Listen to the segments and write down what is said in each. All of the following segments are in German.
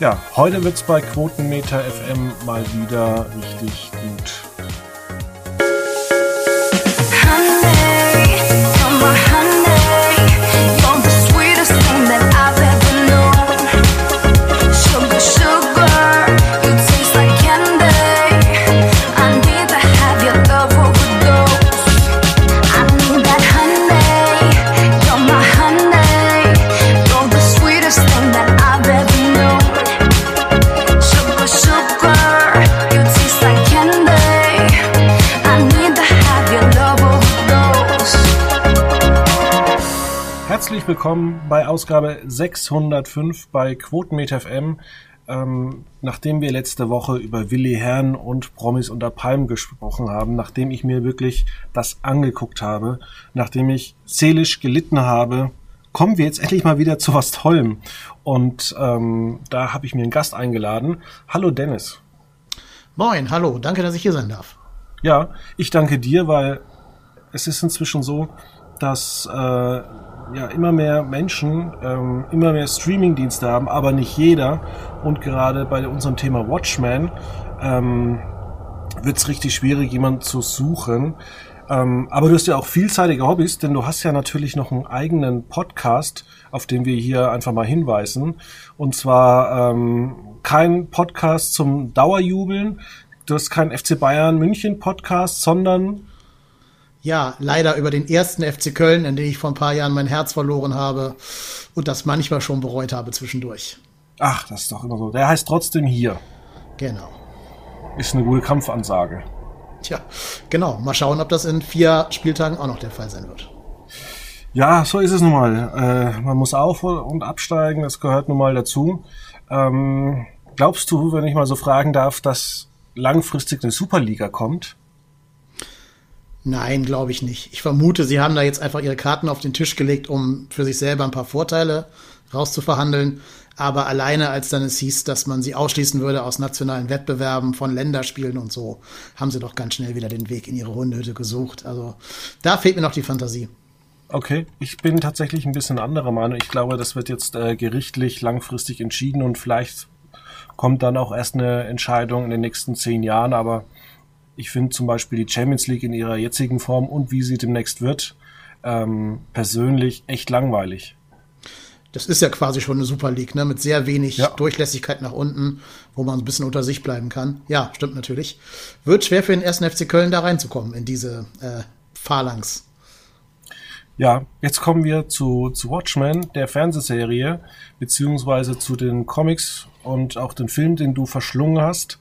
Ja, heute wird's bei Quotenmeter FM mal wieder richtig gut. Willkommen bei Ausgabe 605 bei Quotenmeter FM. Ähm, nachdem wir letzte Woche über Willi Herrn und Promis unter Palmen gesprochen haben, nachdem ich mir wirklich das angeguckt habe, nachdem ich seelisch gelitten habe, kommen wir jetzt endlich mal wieder zu was Tollem. Und ähm, da habe ich mir einen Gast eingeladen. Hallo Dennis. Moin, hallo, danke, dass ich hier sein darf. Ja, ich danke dir, weil es ist inzwischen so, dass äh, ja immer mehr Menschen ähm, immer mehr Streamingdienste haben, aber nicht jeder. Und gerade bei unserem Thema Watchmen ähm, wird es richtig schwierig, jemanden zu suchen. Ähm, aber du hast ja auch vielseitige Hobbys, denn du hast ja natürlich noch einen eigenen Podcast, auf den wir hier einfach mal hinweisen. Und zwar ähm, kein Podcast zum Dauerjubeln. Du hast keinen FC Bayern München Podcast, sondern Ja, leider über den ersten FC Köln, in dem ich vor ein paar Jahren mein Herz verloren habe und das manchmal schon bereut habe zwischendurch. ach, das ist doch immer so. Der heißt trotzdem hier. Genau. Ist eine gute Kampfansage. Tja, genau. Mal schauen, ob das in vier Spieltagen auch noch der Fall sein wird. Ja, so ist es nun mal. Äh, man muss auf und absteigen, das gehört nun mal dazu. Ähm, glaubst du, wenn ich mal so fragen darf, dass langfristig eine Superliga kommt? Nein, glaube ich nicht. Ich vermute, sie haben da jetzt einfach ihre Karten auf den Tisch gelegt, um für sich selber ein paar Vorteile rauszuverhandeln. Aber alleine, als dann es hieß, dass man sie ausschließen würde aus nationalen Wettbewerben von Länderspielen und so, haben sie doch ganz schnell wieder den Weg in ihre Hundehütte gesucht. Also da fehlt mir noch die Fantasie. Okay, ich bin tatsächlich ein bisschen anderer Meinung. Ich glaube, das wird jetzt äh, gerichtlich langfristig entschieden und vielleicht kommt dann auch erst eine Entscheidung in den nächsten zehn Jahren. Aber ich finde zum Beispiel die Champions League in ihrer jetzigen Form und wie sie demnächst wird, ähm, persönlich echt langweilig. Das ist ja quasi schon eine Super League, ne? Mit sehr wenig Ja. Durchlässigkeit nach unten, wo man ein bisschen unter sich bleiben kann. Ja, stimmt natürlich. Wird schwer für den ersten FC Köln da reinzukommen in diese äh, Phalanx. Ja, jetzt kommen wir zu, zu Watchmen, der Fernsehserie, beziehungsweise zu den Comics und auch den Film, den du verschlungen hast.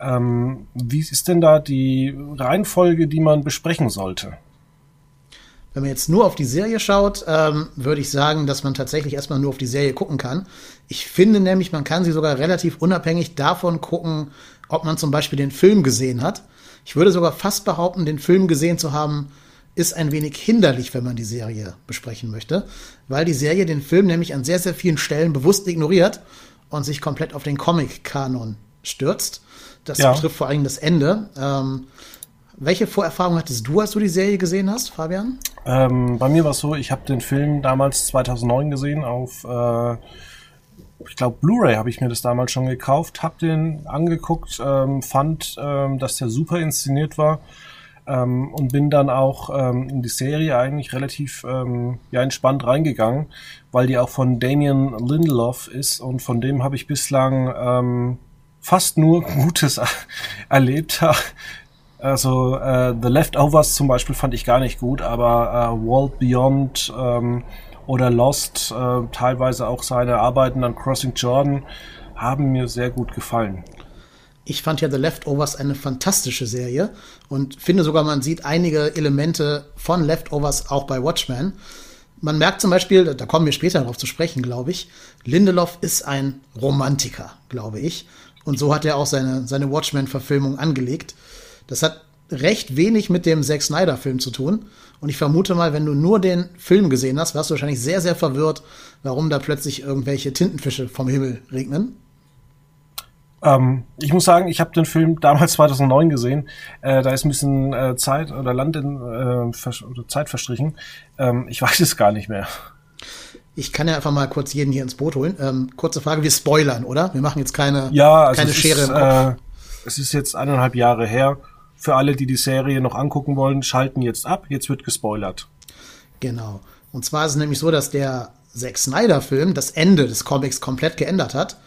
Ähm, wie ist denn da die Reihenfolge, die man besprechen sollte? Wenn man jetzt nur auf die Serie schaut, ähm, würde ich sagen, dass man tatsächlich erstmal nur auf die Serie gucken kann. Ich finde nämlich, man kann sie sogar relativ unabhängig davon gucken, ob man zum Beispiel den Film gesehen hat. Ich würde sogar fast behaupten, den Film gesehen zu haben, ist ein wenig hinderlich, wenn man die Serie besprechen möchte, weil die Serie den Film nämlich an sehr, sehr vielen Stellen bewusst ignoriert und sich komplett auf den Comic-Kanon stürzt. Das Ja. betrifft vor allem das Ende. Ähm, welche Vorerfahrung hattest du, als du die Serie gesehen hast, Fabian? Ähm, bei mir war es so, ich habe den Film damals 2009 gesehen auf, äh, ich glaube, Blu-ray habe ich mir das damals schon gekauft, habe den angeguckt, ähm, fand, ähm, dass der super inszeniert war ähm, und bin dann auch ähm, in die Serie eigentlich relativ ähm, ja, entspannt reingegangen, weil die auch von Damien Lindelof ist und von dem habe ich bislang ähm, fast nur Gutes erlebt. Also äh, The Leftovers zum Beispiel fand ich gar nicht gut, aber äh, World Beyond ähm, oder Lost, äh, teilweise auch seine Arbeiten an Crossing Jordan, haben mir sehr gut gefallen. Ich fand ja The Leftovers eine fantastische Serie und finde sogar, man sieht einige Elemente von Leftovers auch bei Watchmen. Man merkt zum Beispiel, da kommen wir später darauf zu sprechen, glaube ich, Lindelof ist ein Romantiker, glaube ich. Und so hat er auch seine, seine Watchmen-Verfilmung angelegt. Das hat recht wenig mit dem Zack Snyder-Film zu tun. Und ich vermute mal, wenn du nur den Film gesehen hast, warst du wahrscheinlich sehr, sehr verwirrt, warum da plötzlich irgendwelche Tintenfische vom Himmel regnen. Ähm, ich muss sagen, ich habe den Film damals 2009 gesehen. Äh, da ist ein bisschen äh, Zeit oder Land in äh, oder Zeit verstrichen. Ähm, ich weiß es gar nicht mehr. Ich kann ja einfach mal kurz jeden hier ins Boot holen. Ähm, kurze Frage, wir spoilern, oder? Wir machen jetzt keine, Ja, also keine Schere ist, im Kopf. äh, es ist jetzt eineinhalb Jahre her. Für alle, die die Serie noch angucken wollen, schalten jetzt ab. Jetzt wird gespoilert. Genau. Und zwar ist es nämlich so, dass der Zack Snyder-Film das Ende des Comics komplett geändert hat.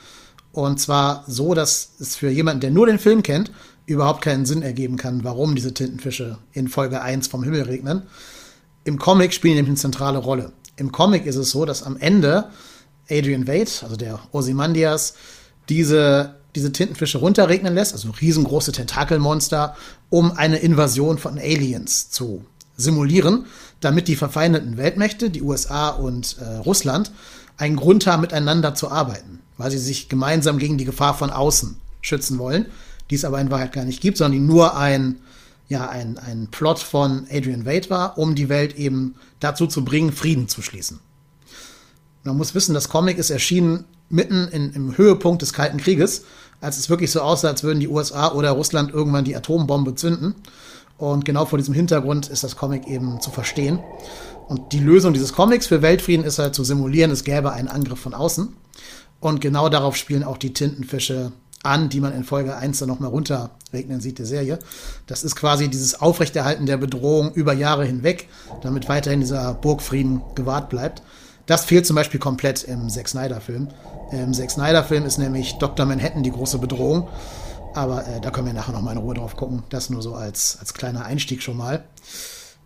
Und zwar so, dass es für jemanden, der nur den Film kennt, überhaupt keinen Sinn ergeben kann, warum diese Tintenfische in Folge 1 vom Himmel regnen. Im Comic spielen die nämlich eine zentrale Rolle. Im Comic ist es so, dass am Ende Adrian Wade, also der Ozymandias, diese, diese Tintenfische runterregnen lässt, also riesengroße Tentakelmonster, um eine Invasion von Aliens zu simulieren, damit die verfeindeten Weltmächte, die USA und äh, Russland, einen Grund haben, miteinander zu arbeiten, weil sie sich gemeinsam gegen die Gefahr von außen schützen wollen, die es aber in Wahrheit gar nicht gibt, sondern die nur ein, ja, ein, ein Plot von Adrian Wade war, um die Welt eben dazu zu bringen, Frieden zu schließen. Man muss wissen, das Comic ist erschienen mitten in, im Höhepunkt des Kalten Krieges, als es wirklich so aussah, als würden die USA oder Russland irgendwann die Atombombe zünden. Und genau vor diesem Hintergrund ist das Comic eben zu verstehen. Und die Lösung dieses Comics für Weltfrieden ist halt zu simulieren, es gäbe einen Angriff von außen. Und genau darauf spielen auch die Tintenfische an, die man in Folge 1 dann nochmal runterregnen sieht, der Serie. Das ist quasi dieses Aufrechterhalten der Bedrohung über Jahre hinweg, damit weiterhin dieser Burgfrieden gewahrt bleibt. Das fehlt zum Beispiel komplett im Zack Snyder-Film. Im Zack Snyder-Film ist nämlich Dr. Manhattan die große Bedrohung. Aber äh, da können wir nachher noch mal in Ruhe drauf gucken. Das nur so als, als kleiner Einstieg schon mal.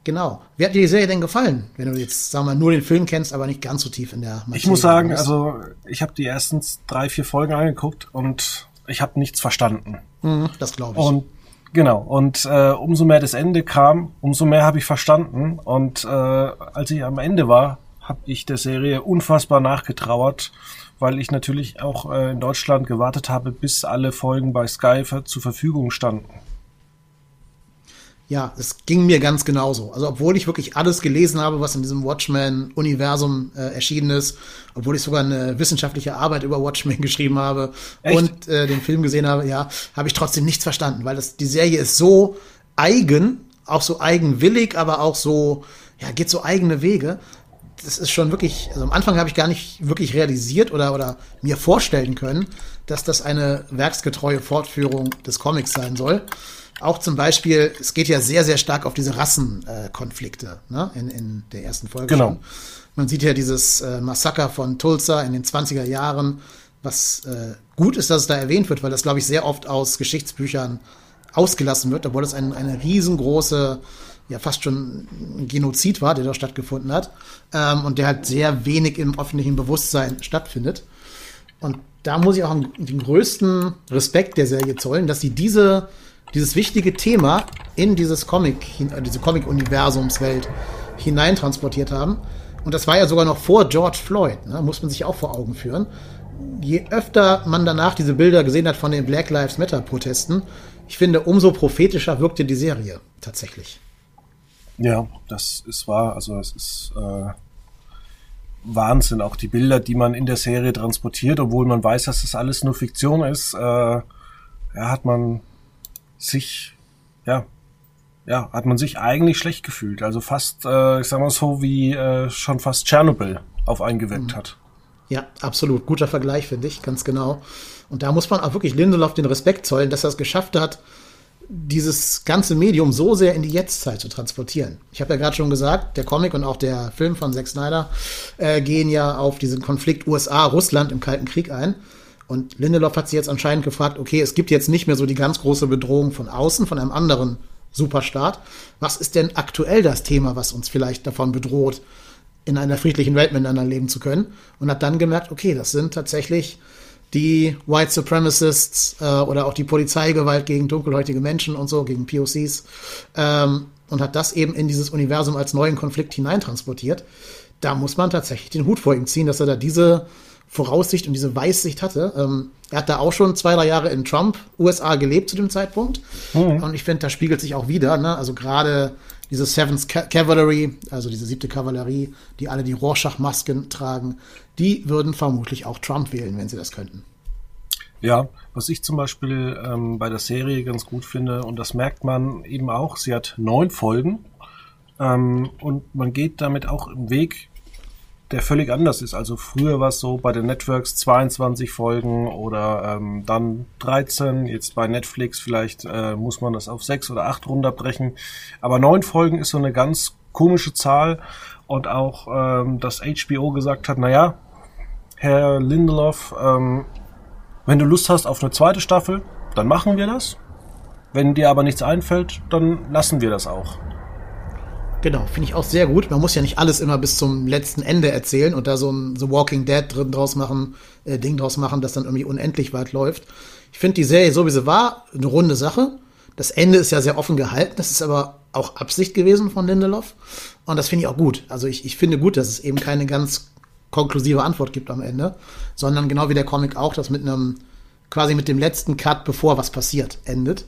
Genau. Wie hat dir die Serie denn gefallen, wenn du jetzt, sagen wir mal, nur den Film kennst, aber nicht ganz so tief in der Ich muss sagen, bist? also ich habe die ersten drei, vier Folgen angeguckt und ich habe nichts verstanden. Mhm, das glaube ich. Und genau, und äh, umso mehr das Ende kam, umso mehr habe ich verstanden. Und äh, als ich am Ende war, habe ich der Serie unfassbar nachgetrauert, weil ich natürlich auch äh, in Deutschland gewartet habe, bis alle Folgen bei Sky zur Verfügung standen. Ja, es ging mir ganz genauso. Also obwohl ich wirklich alles gelesen habe, was in diesem Watchmen-Universum äh, erschienen ist, obwohl ich sogar eine wissenschaftliche Arbeit über Watchmen geschrieben habe Echt? und äh, den Film gesehen habe, ja, habe ich trotzdem nichts verstanden, weil das die Serie ist so eigen, auch so eigenwillig, aber auch so, ja, geht so eigene Wege. Das ist schon wirklich, also am Anfang habe ich gar nicht wirklich realisiert oder, oder mir vorstellen können, dass das eine werksgetreue Fortführung des Comics sein soll. Auch zum Beispiel, es geht ja sehr, sehr stark auf diese Rassenkonflikte äh, ne? in, in der ersten Folge Genau. schon. Man sieht ja dieses äh, Massaker von Tulsa in den 20er Jahren, was äh, gut ist, dass es da erwähnt wird, weil das, glaube ich, sehr oft aus Geschichtsbüchern ausgelassen wird, obwohl es ein, eine riesengroße, ja fast schon Genozid war, der da stattgefunden hat ähm, und der halt sehr wenig im öffentlichen Bewusstsein stattfindet. Und da muss ich auch den größten Respekt der Serie zollen, dass sie diese, dieses wichtige Thema in dieses Comic, äh, diese Comic-Universumswelt hineintransportiert haben. Und das war ja sogar noch vor George Floyd, ne? muss man sich auch vor Augen führen. Je öfter man danach diese Bilder gesehen hat von den Black Lives Matter-Protesten, ich finde, umso prophetischer wirkte die Serie tatsächlich. Ja, das ist wahr. Also es ist äh, Wahnsinn, auch die Bilder, die man in der Serie transportiert, obwohl man weiß, dass das alles nur Fiktion ist, äh, ja, hat man sich, ja, ja, hat man sich eigentlich schlecht gefühlt. Also fast, äh, ich sag mal so, wie äh, schon fast Tschernobyl auf einen gewirkt hat. Ja, absolut. Guter Vergleich, finde ich, ganz genau. Und da muss man auch wirklich Lindelof den Respekt zollen, dass er es geschafft hat, dieses ganze Medium so sehr in die Jetztzeit zu transportieren. Ich habe ja gerade schon gesagt, der Comic und auch der Film von Zack Snyder äh, gehen ja auf diesen Konflikt USA-Russland im Kalten Krieg ein. Und Lindelof hat sich jetzt anscheinend gefragt, okay, es gibt jetzt nicht mehr so die ganz große Bedrohung von außen, von einem anderen Superstaat. Was ist denn aktuell das Thema, was uns vielleicht davon bedroht, in einer friedlichen Welt miteinander leben zu können? Und hat dann gemerkt, okay, das sind tatsächlich die White Supremacists äh, oder auch die Polizeigewalt gegen dunkelhäutige Menschen und so, gegen POCs, ähm, und hat das eben in dieses Universum als neuen Konflikt hineintransportiert. Da muss man tatsächlich den Hut vor ihm ziehen, dass er da diese Voraussicht und diese Weißsicht hatte. Ähm, er hat da auch schon zwei, drei Jahre in Trump, USA gelebt zu dem Zeitpunkt. Und ich finde, da spiegelt sich auch wieder, ne? also gerade diese Seventh Ca- Cavalry, also diese siebte Kavallerie, die alle die Rorschach-Masken tragen, die würden vermutlich auch Trump wählen, wenn sie das könnten. Ja, was ich zum Beispiel ähm, bei der Serie ganz gut finde, und das merkt man eben auch, sie hat neun Folgen ähm, und man geht damit auch im Weg, der völlig anders ist. Also früher war es so bei den Networks 22 Folgen oder ähm, dann 13. Jetzt bei Netflix vielleicht äh, muss man das auf sechs oder acht runterbrechen. Aber neun Folgen ist so eine ganz komische Zahl. Und auch, ähm, dass HBO gesagt hat, naja, Herr Lindelof, ähm, wenn du Lust hast auf eine zweite Staffel, dann machen wir das. Wenn dir aber nichts einfällt, dann lassen wir das auch. Genau, finde ich auch sehr gut. Man muss ja nicht alles immer bis zum letzten Ende erzählen und da so ein The Walking Dead drin draus machen, äh, Ding draus machen, das dann irgendwie unendlich weit läuft. Ich finde die Serie so wie sie war eine runde Sache. Das Ende ist ja sehr offen gehalten. Das ist aber auch Absicht gewesen von Lindelof. Und das finde ich auch gut. Also ich, ich finde gut, dass es eben keine ganz konklusive Antwort gibt am Ende, sondern genau wie der Comic auch, das mit einem, quasi mit dem letzten Cut, bevor was passiert, endet.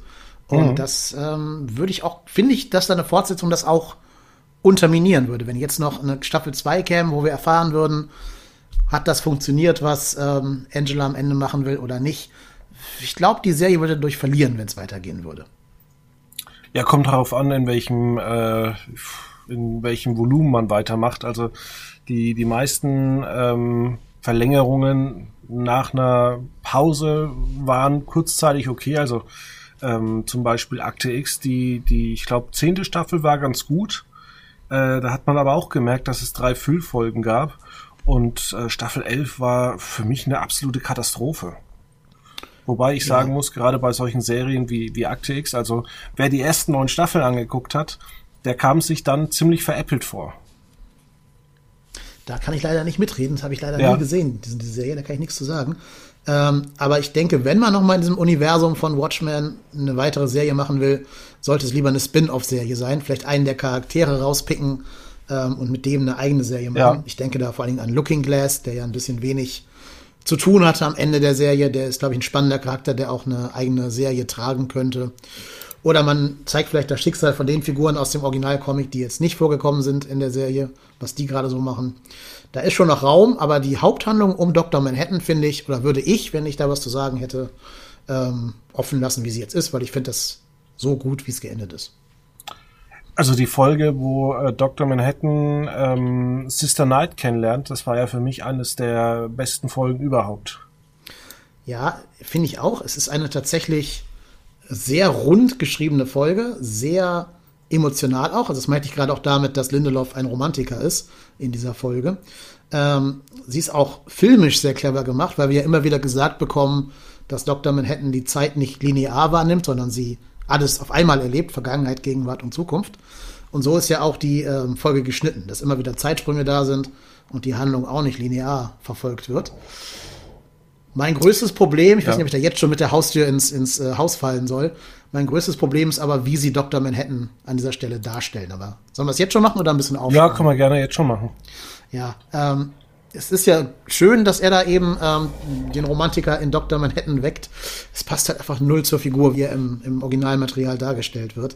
Und Mhm. das ähm, würde ich auch, finde ich, dass da eine Fortsetzung das auch unterminieren würde. Wenn jetzt noch eine Staffel 2 käme, wo wir erfahren würden, hat das funktioniert, was ähm, Angela am Ende machen will oder nicht. Ich glaube, die Serie würde durch verlieren, wenn es weitergehen würde. Ja, kommt darauf an, in welchem, äh, in welchem Volumen man weitermacht. Also die, die meisten ähm, Verlängerungen nach einer Pause waren kurzzeitig okay. Also ähm, zum Beispiel Akte X, die, die ich glaube, zehnte Staffel war ganz gut. Äh, da hat man aber auch gemerkt, dass es drei Füllfolgen gab. Und äh, Staffel 11 war für mich eine absolute Katastrophe. Wobei ich sagen muss, gerade bei solchen Serien wie, wie Akte X, also wer die ersten neun Staffeln angeguckt hat, der kam sich dann ziemlich veräppelt vor. Da kann ich leider nicht mitreden, das habe ich leider Ja. nie gesehen, diese, diese Serie, da kann ich nichts zu sagen. Ähm, aber ich denke, wenn man noch mal in diesem Universum von Watchmen eine weitere Serie machen will, sollte es lieber eine Spin-off-Serie sein. Vielleicht einen der Charaktere rauspicken ähm, und mit dem eine eigene Serie machen. Ja. Ich denke da vor allen Dingen an Looking Glass, der ja ein bisschen wenig zu tun hatte am Ende der Serie. Der ist, glaube ich, ein spannender Charakter, der auch eine eigene Serie tragen könnte. Oder man zeigt vielleicht das Schicksal von den Figuren aus dem Originalcomic, die jetzt nicht vorgekommen sind in der Serie, was die gerade so machen. Da ist schon noch Raum, aber die Haupthandlung um Dr. Manhattan finde ich, oder würde ich, wenn ich da was zu sagen hätte, ähm, offen lassen, wie sie jetzt ist, weil ich finde das so gut, wie es geendet ist. Also die Folge, wo äh, Dr. Manhattan ähm, Sister Knight kennenlernt, das war ja für mich eines der besten Folgen überhaupt. Ja, finde ich auch. Es ist eine tatsächlich sehr rund geschriebene Folge, sehr emotional auch. Also das meinte ich gerade auch damit, dass Lindelof ein Romantiker ist in dieser Folge. Ähm, sie ist auch filmisch sehr clever gemacht, weil wir ja immer wieder gesagt bekommen, dass Dr. Manhattan die Zeit nicht linear wahrnimmt, sondern sie alles auf einmal erlebt, Vergangenheit, Gegenwart und Zukunft. Und so ist ja auch die ähm, Folge geschnitten, dass immer wieder Zeitsprünge da sind und die Handlung auch nicht linear verfolgt wird. Mein größtes Problem, ich weiß Ja. nicht, ob ich da jetzt schon mit der Haustür ins, ins äh, Haus fallen soll. Mein größtes Problem ist aber, wie sie Dr. Manhattan an dieser Stelle darstellen. Aber sollen wir es jetzt schon machen oder ein bisschen Ja, aufschauen? kann man gerne jetzt schon machen. Ja, ähm, es ist ja schön, dass er da eben ähm, den Romantiker in Dr. Manhattan weckt. Es passt halt einfach null zur Figur, wie er im, im Originalmaterial dargestellt wird.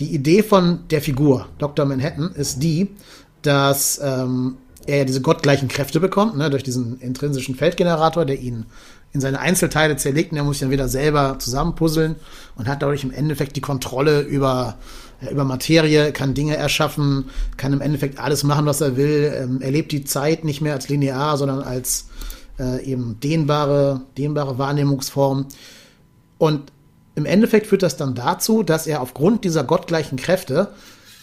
Die Idee von der Figur Dr. Manhattan ist die, dass ähm, er ja diese gottgleichen Kräfte bekommt, ne, durch diesen intrinsischen Feldgenerator, der ihn in seine Einzelteile zerlegt und er muss sich dann wieder selber zusammenpuzzeln und hat dadurch im Endeffekt die Kontrolle über, ja, über Materie, kann Dinge erschaffen, kann im Endeffekt alles machen, was er will, ähm, erlebt die Zeit nicht mehr als linear, sondern als äh, eben dehnbare, dehnbare Wahrnehmungsform. Und im Endeffekt führt das dann dazu, dass er aufgrund dieser gottgleichen Kräfte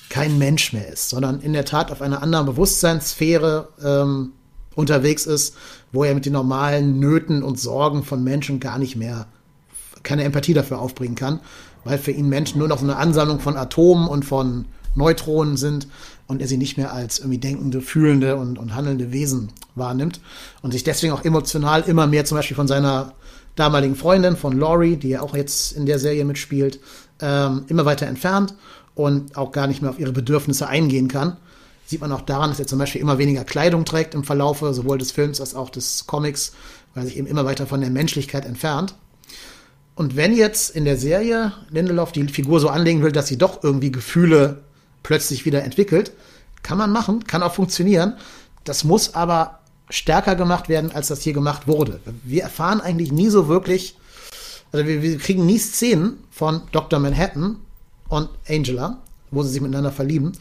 kein Mensch mehr ist, sondern in der Tat auf einer anderen Bewusstseinssphäre ähm, unterwegs ist, wo er mit den normalen Nöten und Sorgen von Menschen gar nicht mehr keine Empathie dafür aufbringen kann, weil für ihn Menschen nur noch so eine Ansammlung von Atomen und von Neutronen sind und er sie nicht mehr als irgendwie denkende, fühlende und, und handelnde Wesen wahrnimmt und sich deswegen auch emotional immer mehr zum Beispiel von seiner damaligen Freundin, von Laurie, die ja auch jetzt in der Serie mitspielt, ähm, immer weiter entfernt und auch gar nicht mehr auf ihre Bedürfnisse eingehen kann. Sieht man auch daran, dass er zum Beispiel immer weniger Kleidung trägt im Verlaufe sowohl des Films als auch des Comics, weil er sich eben immer weiter von der Menschlichkeit entfernt. Und wenn jetzt in der Serie Lindelof die Figur so anlegen will, dass sie doch irgendwie Gefühle plötzlich wieder entwickelt, kann man machen, kann auch funktionieren. Das muss aber stärker gemacht werden, als das hier gemacht wurde. Wir erfahren eigentlich nie so wirklich, also wir, wir kriegen nie Szenen von Dr. Manhattan und Angela, wo sie sich miteinander verlieben.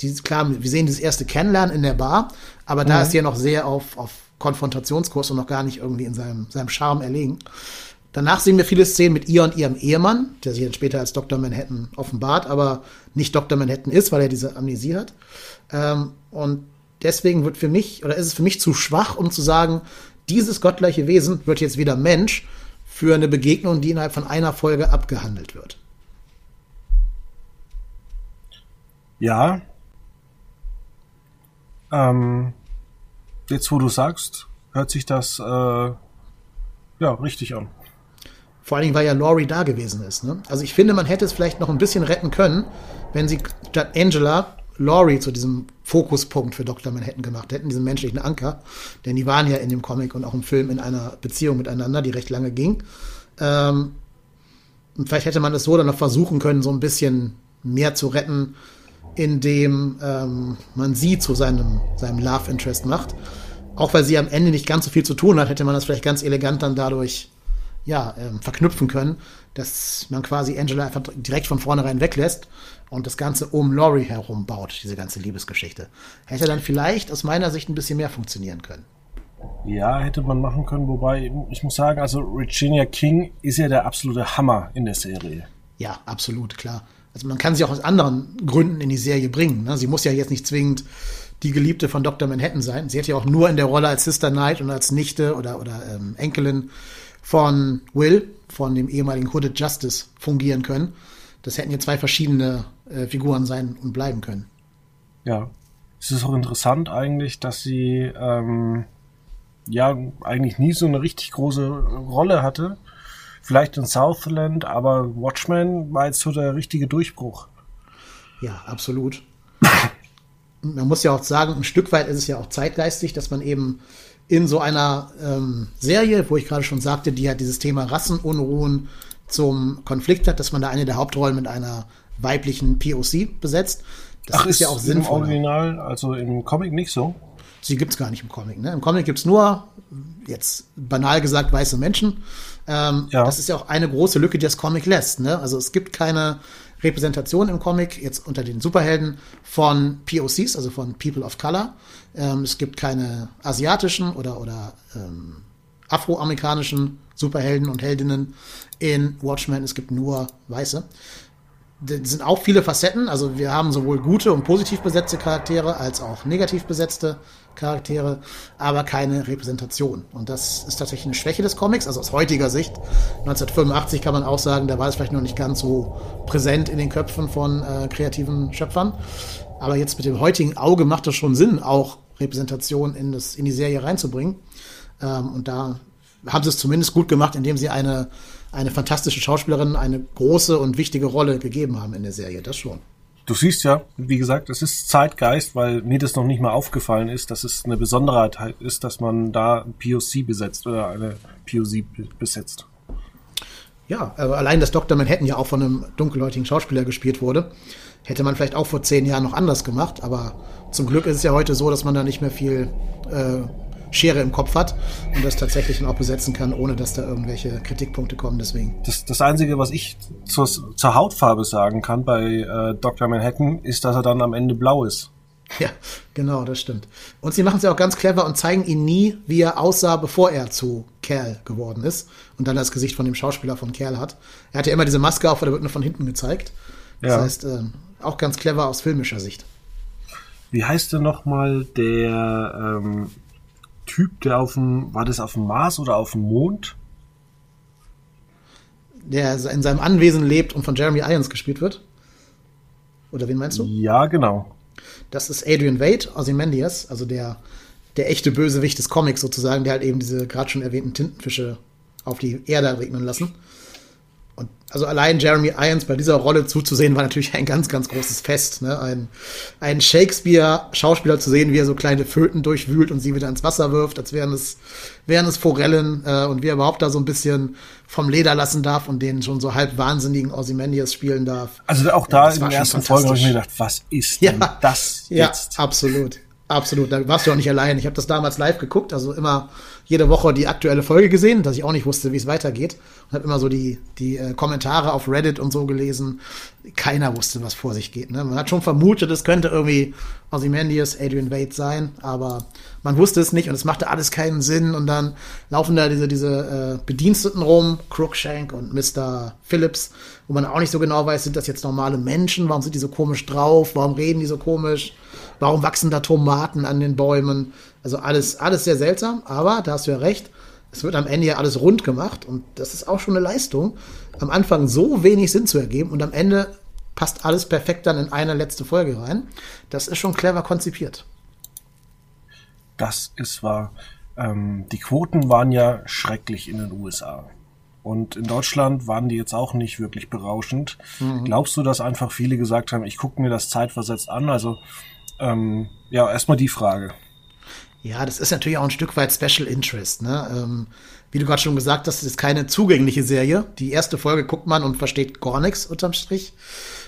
dieses, klar, wir sehen dieses erste Kennenlernen in der Bar, aber da Mhm. ist er noch sehr auf, auf Konfrontationskurs und noch gar nicht irgendwie in seinem, seinem Charme erlegen. Danach sehen wir viele Szenen mit ihr und ihrem Ehemann, der sich dann später als Dr. Manhattan offenbart, aber nicht Dr. Manhattan ist, weil er diese Amnesie hat. Ähm, und deswegen wird für mich, oder ist es für mich zu schwach, um zu sagen, dieses gottgleiche Wesen wird jetzt wieder Mensch für eine Begegnung, die innerhalb von einer Folge abgehandelt wird. Ja. Ähm, jetzt, wo du sagst, hört sich das äh, ja richtig an. Vor allen Dingen, weil ja Laurie da gewesen ist. Ne? Also ich finde, man hätte es vielleicht noch ein bisschen retten können, wenn sie statt Angela Laurie zu diesem Fokuspunkt für Dr. Manhattan gemacht hätten, diesen menschlichen Anker. Denn die waren ja in dem Comic und auch im Film in einer Beziehung miteinander, die recht lange ging. Ähm, und vielleicht hätte man es so dann noch versuchen können, so ein bisschen mehr zu retten, indem ähm, man sie zu seinem, seinem Love Interest macht. Auch weil sie am Ende nicht ganz so viel zu tun hat, hätte man das vielleicht ganz elegant dann dadurch ja, ähm, verknüpfen können, dass man quasi Angela einfach direkt von vornherein weglässt und das Ganze um Laurie herum baut, diese ganze Liebesgeschichte. Hätte dann vielleicht aus meiner Sicht ein bisschen mehr funktionieren können. Ja, hätte man machen können, wobei ich muss sagen, also Virginia King ist ja der absolute Hammer in der Serie. Ja, absolut, klar. Also man kann sie auch aus anderen Gründen in die Serie bringen. Ne? Sie muss ja jetzt nicht zwingend die Geliebte von Dr. Manhattan sein. Sie hätte ja auch nur in der Rolle als Sister Knight und als Nichte oder, oder ähm, Enkelin von Will, von dem ehemaligen Hooded Justice, fungieren können. Das hätten ja zwei verschiedene äh, Figuren sein und bleiben können. Ja. Es ist auch interessant eigentlich, dass sie ähm, ja eigentlich nie so eine richtig große Rolle hatte. Vielleicht in Southland, aber Watchmen war jetzt so der richtige Durchbruch. Ja, absolut. Man muss ja auch sagen, ein Stück weit ist es ja auch zeitgeistig, dass man eben in so einer ähm, Serie, wo ich gerade schon sagte, die ja dieses Thema Rassenunruhen zum Konflikt hat, dass man da eine der Hauptrollen mit einer weiblichen POC besetzt. Das ist ja auch im sinnvoll. Original, also im Comic nicht so. Sie gibt's gar nicht im Comic. Ne? Im Comic gibt's nur, jetzt banal gesagt, weiße Menschen. Ähm, Ja. Das ist ja auch eine große Lücke, die das Comic lässt. Ne? Also es gibt keine Repräsentation im Comic, jetzt unter den Superhelden, von POCs, also von People of Color. Ähm, es gibt keine asiatischen oder, oder ähm, afroamerikanischen Superhelden und Heldinnen in Watchmen. Es gibt nur weiße sind auch viele Facetten. Also wir haben sowohl gute und positiv besetzte Charaktere als auch negativ besetzte Charaktere, aber keine Repräsentation. Und das ist tatsächlich eine Schwäche des Comics, also aus heutiger Sicht. 1985 kann man auch sagen, da war es vielleicht noch nicht ganz so präsent in den Köpfen von äh, kreativen Schöpfern. Aber jetzt mit dem heutigen Auge macht es schon Sinn, auch Repräsentation in, das, in die Serie reinzubringen. Ähm, und da haben sie es zumindest gut gemacht, indem sie eine, eine fantastische Schauspielerin eine große und wichtige Rolle gegeben haben in der Serie. Das schon. Du siehst ja, wie gesagt, es ist Zeitgeist, weil mir das noch nicht mal aufgefallen ist, dass es eine Besonderheit halt ist, dass man da ein POC besetzt oder eine POC be- besetzt. Ja, aber allein, dass Dr. Manhattan ja auch von einem dunkelhäutigen Schauspieler gespielt wurde, hätte man vielleicht auch vor zehn Jahren noch anders gemacht. Aber zum Glück ist es ja heute so, dass man da nicht mehr viel äh, Schere im Kopf hat und das tatsächlich dann auch besetzen kann, ohne dass da irgendwelche Kritikpunkte kommen. Deswegen. Das, das Einzige, was ich zur, zur Hautfarbe sagen kann bei äh, Dr. Manhattan, ist, dass er dann am Ende blau ist. Ja, genau, das stimmt. Und sie machen es ja auch ganz clever und zeigen ihn nie, wie er aussah, bevor er zu Kerl geworden ist und dann das Gesicht von dem Schauspieler von Kerl hat. Er hat ja immer diese Maske auf, aber der wird nur von hinten gezeigt. Das Ja. heißt, ähm, auch ganz clever aus filmischer Sicht. Wie heißt denn nochmal der ähm, Typ, der auf dem, war das auf dem Mars oder auf dem Mond? Der in seinem Anwesen lebt und von Jeremy Irons gespielt wird. Oder wen meinst du? Ja, genau. Das ist Adrian Wade, Ozymandias, also der, der echte Bösewicht des Comics sozusagen, der halt eben diese gerade schon erwähnten Tintenfische auf die Erde regnen lassen. Also allein Jeremy Irons bei dieser Rolle zuzusehen, war natürlich ein ganz, ganz großes Fest. Ne? Ein, ein Shakespeare-Schauspieler zu sehen, wie er so kleine Föten durchwühlt und sie wieder ins Wasser wirft, als wären es, wären es Forellen äh, und wie er überhaupt da so ein bisschen vom Leder lassen darf und den schon so halb wahnsinnigen Ozymandias spielen darf. Also auch da das in der ersten Folge habe ich mir gedacht, was ist denn das ja, jetzt? absolut. Absolut. Da warst du auch nicht allein. Ich habe das damals live geguckt, also immer jede Woche die aktuelle Folge gesehen, dass ich auch nicht wusste, wie es weitergeht. Und habe immer so die, die äh, Kommentare auf Reddit und so gelesen. Keiner wusste, was vor sich geht. Ne? Man hat schon vermutet, es könnte irgendwie Ozymandias, Adrian Wade sein, aber man wusste es nicht und es machte alles keinen Sinn. Und dann laufen da diese, diese äh, Bediensteten rum, Crookshank und Mr. Phillips, wo man auch nicht so genau weiß, sind das jetzt normale Menschen? Warum sind die so komisch drauf? Warum reden die so komisch? Warum wachsen da Tomaten an den Bäumen? Also alles, alles sehr seltsam, aber da hast du ja recht. Es wird am Ende ja alles rund gemacht und das ist auch schon eine Leistung, am Anfang so wenig Sinn zu ergeben und am Ende passt alles perfekt dann in eine letzte Folge rein. Das ist schon clever konzipiert. Das ist wahr. Ähm, die Quoten waren ja schrecklich in den USA. Und in Deutschland waren die jetzt auch nicht wirklich berauschend. Glaubst du, dass einfach viele gesagt haben, ich gucke mir das zeitversetzt an? Also, ähm, ja, erstmal die Frage. Ja, das ist natürlich auch ein Stück weit Special Interest. Ne? Ähm, wie du gerade schon gesagt hast, ist keine zugängliche Serie. Die erste Folge guckt man und versteht gar nichts unterm Strich.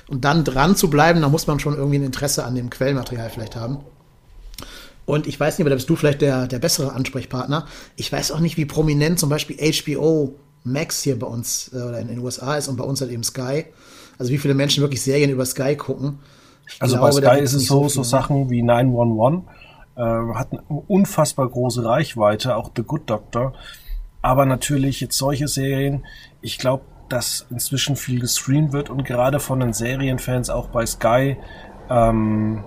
Und dann dran zu bleiben, da muss man schon irgendwie ein Interesse an dem Quellmaterial vielleicht haben. Und ich weiß nicht, aber da bist du vielleicht der, der bessere Ansprechpartner. Ich weiß auch nicht, wie prominent zum Beispiel HBO Max hier bei uns äh, oder in den USA ist und bei uns halt eben Sky. Also wie viele Menschen wirklich Serien über Sky gucken. Ich Also glaube, bei Sky ist es so, so? Sachen wie 911 äh, hat eine unfassbar große Reichweite, auch The Good Doctor. Aber natürlich jetzt solche Serien, ich glaube, dass inzwischen viel gestreamt wird und gerade von den Serienfans auch bei Sky ähm,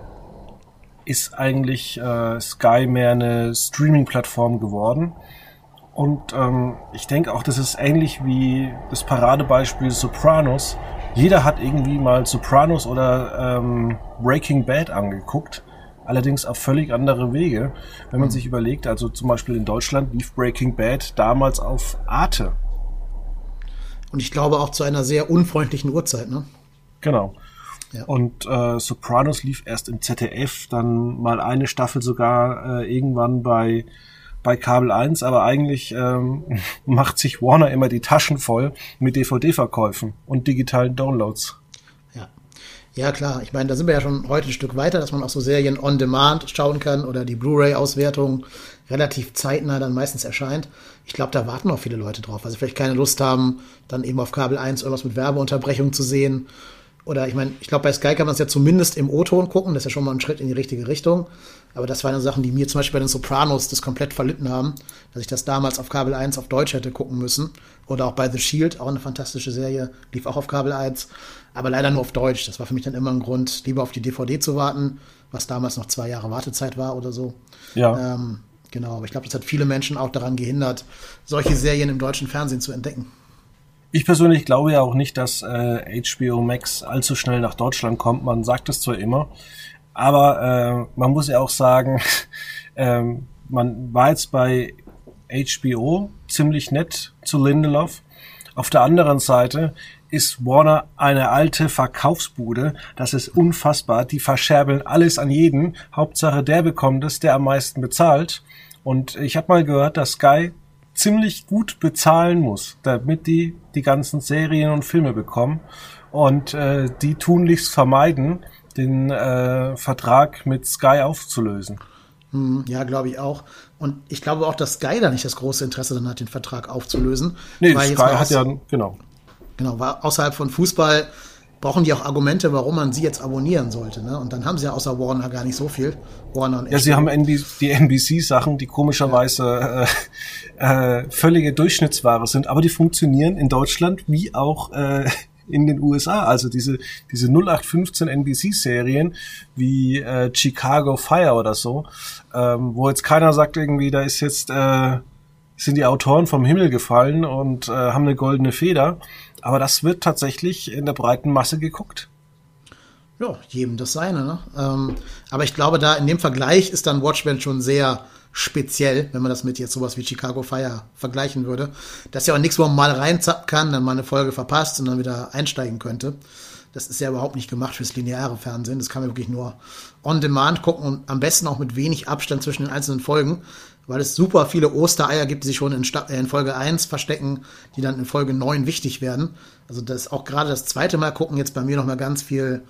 ist eigentlich äh, Sky mehr eine Streaming-Plattform geworden. Und ähm, ich denke auch, das ist ähnlich wie das Paradebeispiel Sopranos. Jeder hat irgendwie mal Sopranos oder ähm, Breaking Bad angeguckt. Allerdings auf völlig andere Wege. Wenn man sich überlegt, also zum Beispiel in Deutschland lief Breaking Bad damals auf Arte. Und ich glaube auch zu einer sehr unfreundlichen Uhrzeit, ne? Genau. Ja. Und äh, Sopranos lief erst im ZDF, dann mal eine Staffel sogar äh, irgendwann bei bei Kabel 1, aber eigentlich ähm, macht sich Warner immer die Taschen voll mit DVD-Verkäufen und digitalen Downloads. Ja. Klar. Ich meine, da sind wir ja schon heute ein Stück weiter, dass man auch so Serien on demand schauen kann oder die Blu-ray-Auswertung relativ zeitnah dann meistens erscheint. Ich glaube, da warten auch viele Leute drauf. Also vielleicht keine Lust haben, dann eben auf Kabel 1 irgendwas mit Werbeunterbrechung zu sehen. Oder ich meine, ich glaube, bei Sky kann man es ja zumindest im O-Ton gucken. Das ist ja schon mal ein Schritt in die richtige Richtung. Aber das waren Sachen, die mir zum Beispiel bei den Sopranos das komplett verlitten haben, dass ich das damals auf Kabel 1 auf Deutsch hätte gucken müssen. Oder auch bei The Shield, auch eine fantastische Serie, lief auch auf Kabel 1, aber leider nur auf Deutsch. Das war für mich dann immer ein Grund, lieber auf die DVD zu warten, was damals noch zwei Jahre Wartezeit war oder so. Ja. Ähm, genau, aber ich glaube, das hat viele Menschen auch daran gehindert, solche Serien im deutschen Fernsehen zu entdecken. Ich persönlich glaube ja auch nicht, dass äh, HBO Max allzu schnell nach Deutschland kommt. Man sagt es zwar immer, aber äh, man muss ja auch sagen, ähm, man war jetzt bei HBO ziemlich nett zu Lindelof. Auf der anderen Seite ist Warner eine alte Verkaufsbude. Das ist unfassbar. Die verscherbeln alles an jeden. Hauptsache, der bekommt es, der am meisten bezahlt. Und ich habe mal gehört, dass Sky ziemlich gut bezahlen muss, damit die die ganzen Serien und Filme bekommen. Und äh, die tunlichst vermeiden, den äh, Vertrag mit Sky aufzulösen. Hm, Ja, glaube ich auch. Und ich glaube auch, dass Sky da nicht das große Interesse dann hat, den Vertrag aufzulösen. Nee, Sky hat ja, genau. Genau, weil außerhalb von Fußball brauchen die auch Argumente, warum man sie jetzt abonnieren sollte. Ne? Und dann haben sie ja außer Warner gar nicht so viel. Warner und Ja, sie haben NB die NBC-Sachen, die komischerweise äh, äh, völlige Durchschnittsware sind, aber die funktionieren in Deutschland wie auch äh, in den USA. Also diese, diese 0815 NBC-Serien wie äh, Chicago Fire oder so, ähm, wo jetzt keiner sagt irgendwie, da ist jetzt äh, sind die Autoren vom Himmel gefallen und äh, haben eine goldene Feder. Aber das wird tatsächlich in der breiten Masse geguckt. Ja, jedem das seine. Ne? Ähm, aber ich glaube, da in dem Vergleich ist dann Watchmen schon sehr speziell, wenn man das mit jetzt sowas wie Chicago Fire vergleichen würde. Das ist ja auch nichts, wo man mal reinzappen kann, dann mal eine Folge verpasst und dann wieder einsteigen könnte. Das ist ja überhaupt nicht gemacht fürs lineare Fernsehen. Das kann man wirklich nur on demand gucken und am besten auch mit wenig Abstand zwischen den einzelnen Folgen, weil es super viele Ostereier gibt, die sich schon in, äh, in Folge 1 verstecken, die dann in Folge 9 wichtig werden. Also das auch gerade das zweite Mal gucken jetzt bei mir noch mal ganz viel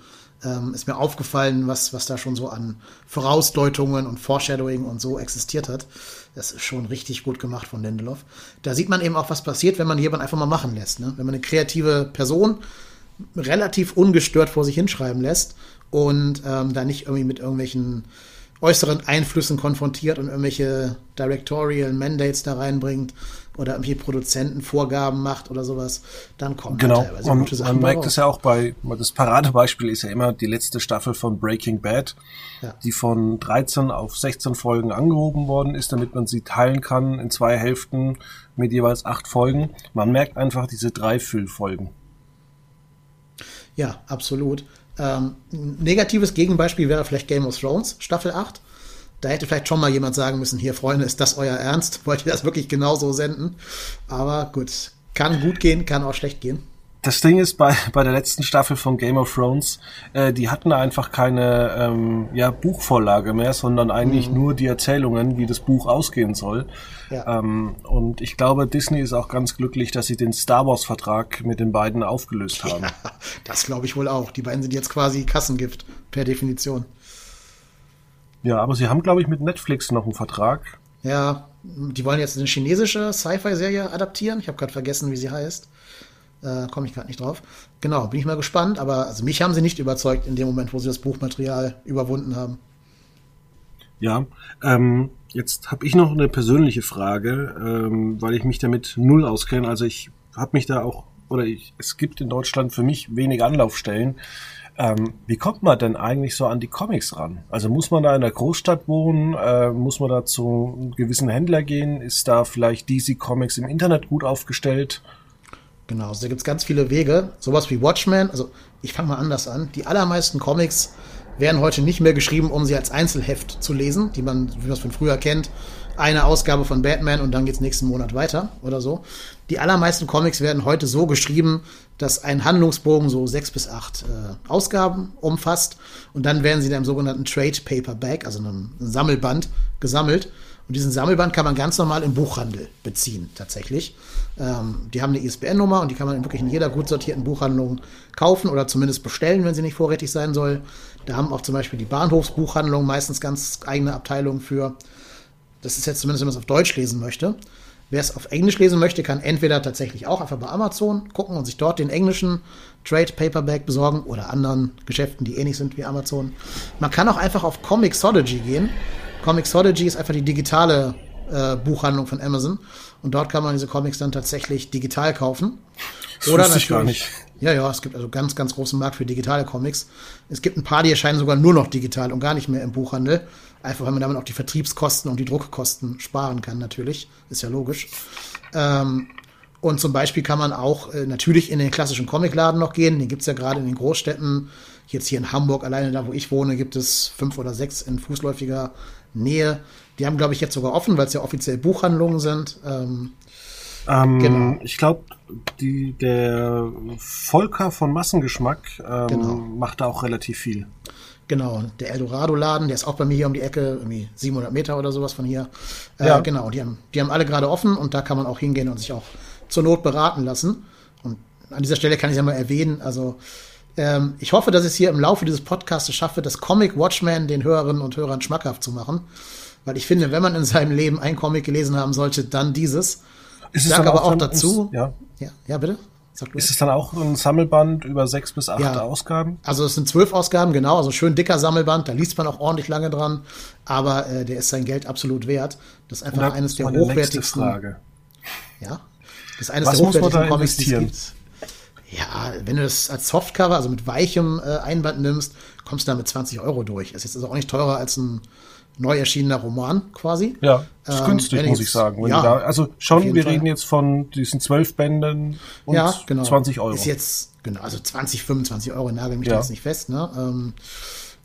ähm, ist mir aufgefallen, was, was da schon so an Vorausdeutungen und Foreshadowing und so existiert hat. Das ist schon richtig gut gemacht von Lindelof. Da sieht man eben auch, was passiert, wenn man jemanden einfach mal machen lässt. Ne? Wenn man eine kreative Person relativ ungestört vor sich hinschreiben lässt und ähm, da nicht irgendwie mit irgendwelchen äußeren Einflüssen konfrontiert und irgendwelche Directorial Mandates da reinbringt oder irgendwelche Produzentenvorgaben macht oder sowas, dann kommt Genau. teilweise Und gute Sachen man merkt es ja auch bei, das Paradebeispiel ist ja immer die letzte Staffel von Breaking Bad, Ja. die von 13 auf 16 Folgen angehoben worden ist, damit man sie teilen kann in zwei Hälften mit jeweils acht Folgen. Man merkt einfach diese drei Füllfolgen. Ja, absolut. Ähm, ein negatives Gegenbeispiel wäre vielleicht Game of Thrones, Staffel 8. Da hätte vielleicht schon mal jemand sagen müssen, hier Freunde, ist das euer Ernst? Wollt ihr das wirklich genauso senden? Aber gut, kann gut gehen, kann auch schlecht gehen. Das Ding ist, bei, bei der letzten Staffel von Game of Thrones, äh, die hatten einfach keine ähm, ja, Buchvorlage mehr, sondern eigentlich nur die Erzählungen, wie das Buch ausgehen soll. Ja. Ähm, und ich glaube, Disney ist auch ganz glücklich, dass sie den Star Wars-Vertrag mit den beiden aufgelöst haben. Das glaube ich wohl auch. Die beiden sind jetzt quasi Kassengift, per Definition. Ja, aber sie haben, glaube ich, mit Netflix noch einen Vertrag. Ja, die wollen jetzt eine chinesische Sci-Fi-Serie adaptieren. Ich habe gerade vergessen, wie sie heißt. Äh, Komme ich gerade nicht drauf. Genau, bin ich mal gespannt. Aber also mich haben sie nicht überzeugt in dem Moment, wo sie das Buchmaterial überwunden haben. Ja, ähm, jetzt habe ich noch eine persönliche Frage, ähm, weil ich mich damit null auskenne. Also ich habe mich da auch, oder ich, es gibt in Deutschland für mich wenig Anlaufstellen. Ähm, wie kommt man denn eigentlich so an die Comics ran? Also muss man da in der Großstadt wohnen? Äh, muss man da zu einem gewissen Händler gehen? Ist da vielleicht DC Comics im Internet gut aufgestellt? Genau, also da gibt's ganz viele Wege. Sowas wie Watchmen, also ich fange mal anders an. Die allermeisten Comics werden heute nicht mehr geschrieben, um sie als Einzelheft zu lesen, die man, wie man es von früher kennt, eine Ausgabe von Batman und dann geht's nächsten Monat weiter oder so. Die allermeisten Comics werden heute so geschrieben, dass ein Handlungsbogen so sechs bis acht äh, Ausgaben umfasst und dann werden sie in einem sogenannten Trade Paperback, also einem Sammelband, gesammelt. Und diesen Sammelband kann man ganz normal im Buchhandel beziehen, tatsächlich. Ähm, die haben eine ISBN-Nummer und die kann man wirklich in jeder gut sortierten Buchhandlung kaufen oder zumindest bestellen, wenn sie nicht vorrätig sein soll. Da haben auch zum Beispiel die Bahnhofsbuchhandlungen meistens ganz eigene Abteilungen für. Das ist jetzt zumindest, wenn man es auf Deutsch lesen möchte. Wer es auf Englisch lesen möchte, kann entweder tatsächlich auch einfach bei Amazon gucken und sich dort den englischen Trade Paperback besorgen oder anderen Geschäften, die ähnlich sind wie Amazon. Man kann auch einfach auf Comixology gehen. Comixology ist einfach die digitale äh, Buchhandlung von Amazon und dort kann man diese Comics dann tatsächlich digital kaufen. Das wusste ich gar nicht. Ja, ja, es gibt also ganz, ganz großen Markt für digitale Comics. Es gibt ein paar, die erscheinen sogar nur noch digital und gar nicht mehr im Buchhandel. Einfach, weil man damit auch die Vertriebskosten und die Druckkosten sparen kann, natürlich. Ist ja logisch. Ähm, und zum Beispiel kann man auch äh, natürlich in den klassischen Comicladen noch gehen. Den gibt's ja gerade in den Großstädten. Jetzt hier in Hamburg, alleine da, wo ich wohne, gibt es fünf oder sechs in fußläufiger Nähe. Die haben, glaube ich, jetzt sogar offen, weil es ja offiziell Buchhandlungen sind. Ähm, Ähm, Genau. Ich glaube, der Volker von Massengeschmack ähm, Genau. macht da auch relativ viel. Genau, der Eldorado-Laden, der ist auch bei mir hier um die Ecke, irgendwie 700 Meter oder sowas von hier. Äh, Ja. Genau, die haben, die haben alle gerade offen und da kann man auch hingehen und sich auch zur Not beraten lassen. Und an dieser Stelle kann ich ja mal erwähnen, also ähm, ich hoffe, dass ich es hier im Laufe dieses Podcasts schaffe, das Comic Watchman den Hörerinnen und Hörern schmackhaft zu machen. Weil ich finde, wenn man in seinem Leben ein Comic gelesen haben sollte, dann dieses. Ist Ich sag aber auch dazu. ein- Ja. Ja, ja bitte? Ist es dann auch ein Sammelband über sechs bis acht Ja. Ausgaben? Also es sind zwölf Ausgaben, genau, also schön dicker Sammelband, da liest man auch ordentlich lange dran, aber äh, der ist sein Geld absolut wert. Das ist einfach eines der hochwertigsten. Frage. Ja, das ist eines Was der hochwertigsten Comics, die es gibt. Ja, wenn du das als Softcover, also mit weichem äh, Einband nimmst, kommst du da mit 20 Euro durch. Ist jetzt also auch nicht teurer als ein neu erschienener Roman quasi. Ja, ist Ähm, günstig, muss ich sagen. Ja, da, also schon, wir Fall. reden jetzt von diesen zwölf Bänden und ja, genau. 20 Euro. Ist jetzt, genau, also 20, 25 Euro, nagel mich Ja. da jetzt nicht fest. Ne? Ähm,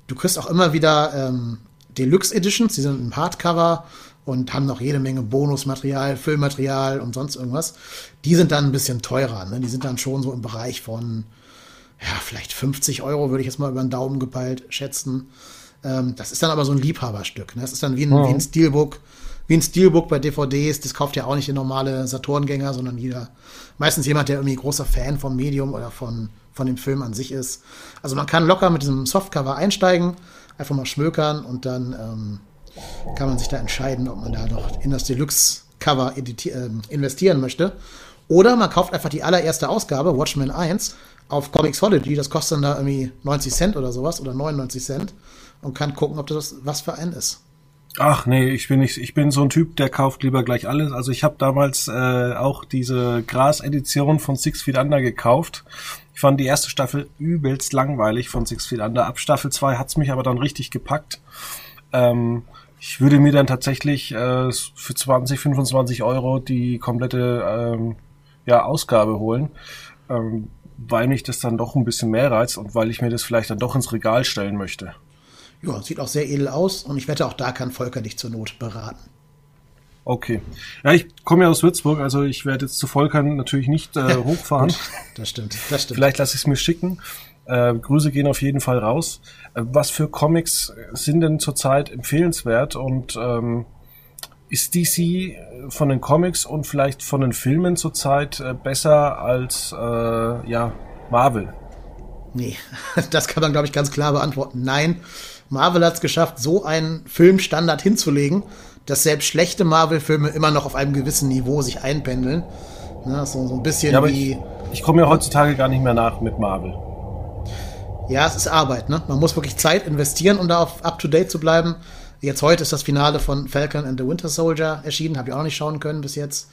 du kriegst auch immer wieder ähm, Deluxe Editions, die sind im Hardcover und haben noch jede Menge Bonusmaterial, Füllmaterial und sonst irgendwas. Die sind dann ein bisschen teurer. Ne? Die sind dann schon so im Bereich von, ja, vielleicht 50 Euro, würde ich jetzt mal über den Daumen gepeilt schätzen. Ähm, das ist dann aber so ein Liebhaberstück. Ne? Das ist dann wie ein, wie ein Steelbook, wie ein Steelbook bei DVDs. Das kauft ja auch nicht der normale Saturngänger, sondern jeder, meistens jemand, der irgendwie großer Fan vom Medium oder von, von dem Film an sich ist. Also man kann locker mit diesem Softcover einsteigen, einfach mal schmökern und dann ähm, kann man sich da entscheiden, ob man da noch in das Deluxe-Cover ähm, investieren möchte. Oder man kauft einfach die allererste Ausgabe, Watchmen 1, auf Comixology. Das kostet dann da irgendwie 90 Cent oder sowas oder 99 Cent und kann gucken, ob das was für einen ist. Ach nee, ich bin nicht, ich bin so ein Typ, der kauft lieber gleich alles. Also ich habe damals äh, auch diese Gras-Edition von Six Feet Under gekauft. Ich fand die erste Staffel übelst langweilig von Six Feet Under. Ab Staffel 2 hat's mich aber dann richtig gepackt. Ähm, ich würde mir dann tatsächlich äh, für 20, 25 Euro die komplette ähm, ja, Ausgabe holen, ähm, weil mich das dann doch ein bisschen mehr reizt und weil ich mir das vielleicht dann doch ins Regal stellen möchte. Ja, sieht auch sehr edel aus und ich wette, auch da kann Volker dich zur Not beraten. Okay. Ja, ich komme ja aus Würzburg, also ich werde jetzt zu Volkern natürlich nicht äh, hochfahren. Gut, das stimmt, das stimmt. Vielleicht lasse ich es mir schicken. Äh, Grüße gehen auf jeden Fall raus. Äh, was für Comics sind denn zurzeit empfehlenswert und ähm, ist DC von den Comics und vielleicht von den Filmen zurzeit äh, besser als äh, ja Marvel? Nee, das kann man, glaube ich, ganz klar beantworten. Nein, Marvel hat es geschafft, so einen Filmstandard hinzulegen, dass selbst schlechte Marvel-Filme immer noch auf einem gewissen Niveau sich einpendeln. Ne, so, so ein bisschen Ja, wie. ich, ich komme ja heutzutage gar nicht mehr nach mit Marvel. Ja, es ist Arbeit, ne? Man muss wirklich Zeit investieren, um da auf up to date zu bleiben. Jetzt heute ist das Finale von Falcon and the Winter Soldier erschienen, habe ich auch nicht schauen können bis jetzt.